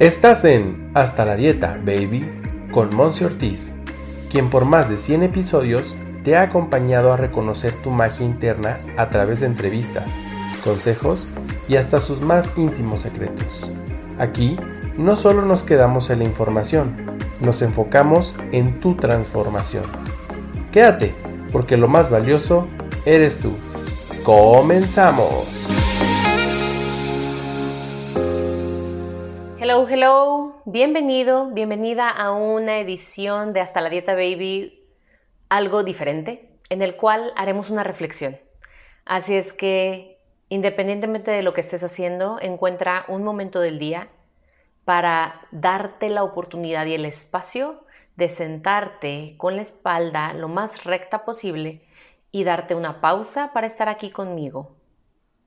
Estás en Hasta la Dieta, baby, con Monse Ortiz, quien por más de 100 episodios te ha acompañado a reconocer tu magia interna a través de entrevistas, consejos y hasta sus más íntimos secretos. Aquí no solo nos quedamos en la información, nos enfocamos en tu transformación. Quédate, porque lo más valioso eres tú. ¡Comenzamos! Hello, hello, bienvenido, bienvenida a una edición de Hasta la Dieta Baby, algo diferente, en el cual haremos una reflexión. Así es que, independientemente de lo que estés haciendo, encuentra un momento del día para darte la oportunidad y el espacio de sentarte con la espalda lo más recta posible y darte una pausa para estar aquí conmigo,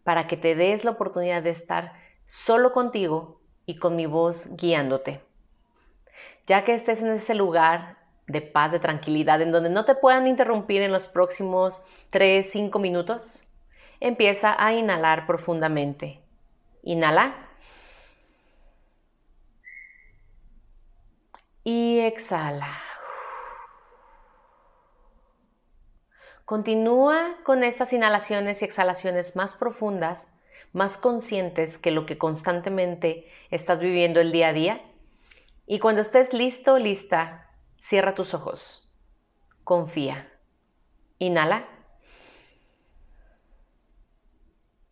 para que te des la oportunidad de estar solo contigo y con mi voz guiándote. Ya que estés en ese lugar de paz, de tranquilidad, en donde no te puedan interrumpir en los próximos 3, 5 minutos, empieza a inhalar profundamente. Inhala. Y exhala. Continúa con estas inhalaciones y exhalaciones más profundas más conscientes que lo que constantemente estás viviendo el día a día. Y cuando estés listo, lista, cierra tus ojos. Confía. Inhala.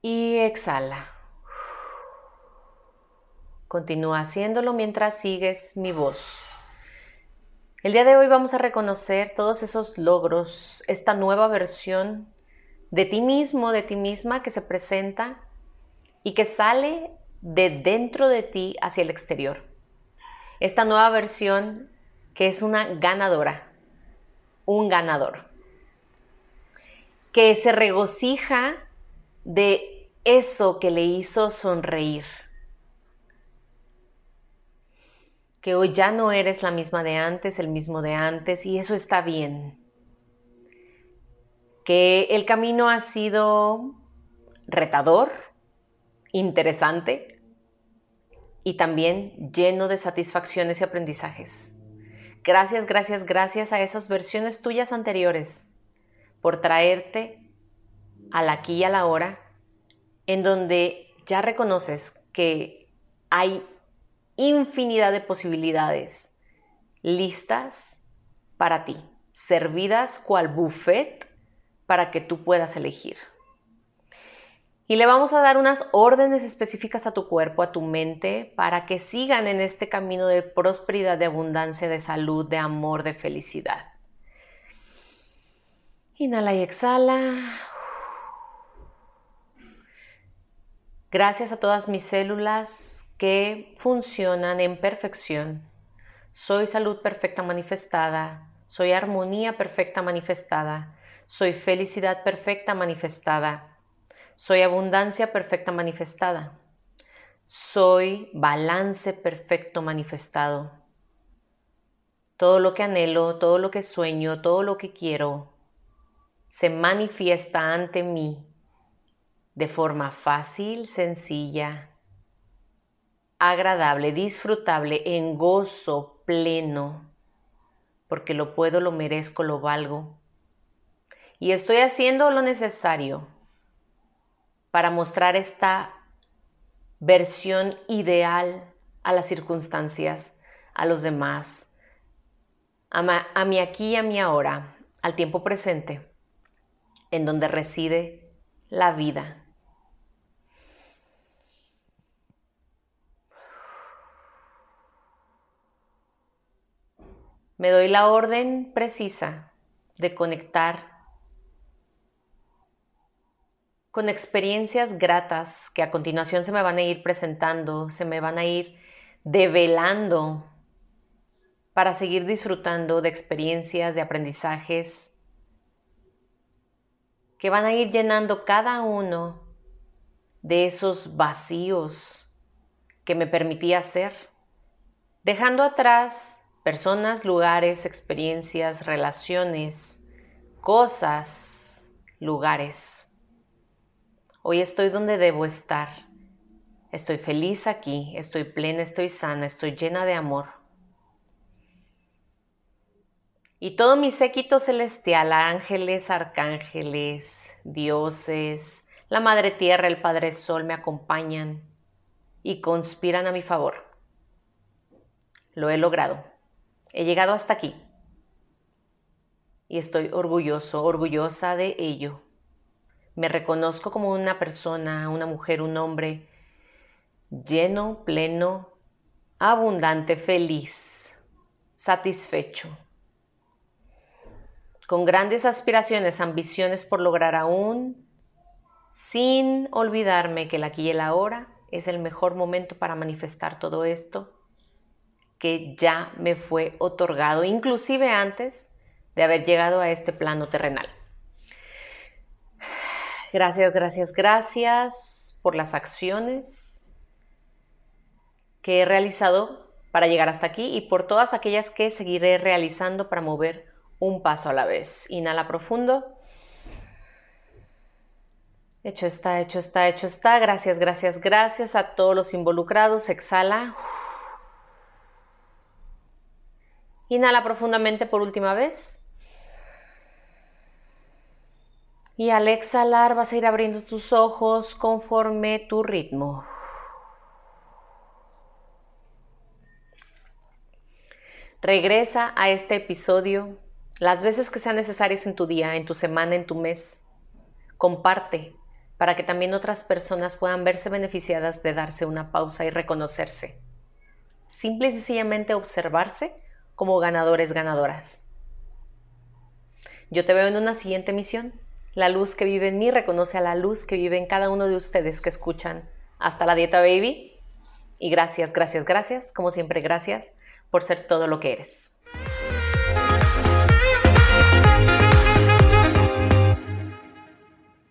Y exhala. Continúa haciéndolo mientras sigues mi voz. El día de hoy vamos a reconocer todos esos logros, esta nueva versión de ti mismo, de ti misma que se presenta y que sale de dentro de ti hacia el exterior. Esta nueva versión que es una ganadora, un ganador, que se regocija de eso que le hizo sonreír. Que hoy ya no eres la misma de antes, el mismo de antes, y eso está bien. Que el camino ha sido retador, interesante y también lleno de satisfacciones y aprendizajes. Gracias, gracias, gracias a esas versiones tuyas anteriores por traerte al aquí y a la hora en donde ya reconoces que hay infinidad de posibilidades listas para ti, servidas cual buffet para que tú puedas elegir. Y le vamos a dar unas órdenes específicas a tu cuerpo, a tu mente, para que sigan en este camino de prosperidad, de abundancia, de salud, de amor, de felicidad. Inhala y exhala. Gracias a todas mis células que funcionan en perfección. Soy salud perfecta manifestada. Soy armonía perfecta manifestada. Soy felicidad perfecta manifestada. Soy abundancia perfecta manifestada. Soy balance perfecto manifestado. Todo lo que anhelo, todo lo que sueño, todo lo que quiero, se manifiesta ante mí de forma fácil, sencilla, agradable, disfrutable, en gozo pleno, porque lo puedo, lo merezco, lo valgo. Y estoy haciendo lo necesario para mostrar esta versión ideal a las circunstancias, a los demás, a, mi aquí y a mi ahora, al tiempo presente, en donde reside la vida. Me doy la orden precisa de conectar con experiencias gratas que a continuación se me van a ir presentando, se me van a ir develando para seguir disfrutando de experiencias, de aprendizajes que van a ir llenando cada uno de esos vacíos que me permitía ser, dejando atrás personas, lugares, experiencias, relaciones, cosas, lugares Hoy estoy donde debo estar, Estoy feliz aquí, estoy plena, estoy sana, estoy llena de amor. Y todo mi séquito celestial, ángeles, arcángeles, dioses, la Madre Tierra, el Padre Sol me acompañan y conspiran a mi favor. Lo he logrado. He llegado hasta aquí. Y estoy orgulloso, orgullosa de ello. Me reconozco como una persona, una mujer, un hombre lleno, pleno, abundante, feliz, satisfecho, con grandes aspiraciones, ambiciones por lograr aún, sin olvidarme que el aquí y el ahora es el mejor momento para manifestar todo esto que ya me fue otorgado, inclusive antes de haber llegado a este plano terrenal. Gracias, gracias, gracias por las acciones que he realizado para llegar hasta aquí y por todas aquellas que seguiré realizando para mover un paso a la vez. Inhala profundo. Hecho está, hecho está, hecho está. Gracias, gracias, gracias a todos los involucrados. Exhala. Inhala profundamente por última vez. Y al exhalar vas a ir abriendo tus ojos conforme tu ritmo. Regresa a este episodio las veces que sean necesarias en tu día, en tu semana, en tu mes. Comparte para que también otras personas puedan verse beneficiadas de darse una pausa y reconocerse. Simple y sencillamente observarse como ganadores, ganadoras. Yo te veo en una siguiente misión. La luz que vive en mí reconoce a la luz que vive en cada uno de ustedes que escuchan. Hasta la dieta baby. Y gracias, gracias, gracias. Como siempre, gracias por ser todo lo que eres.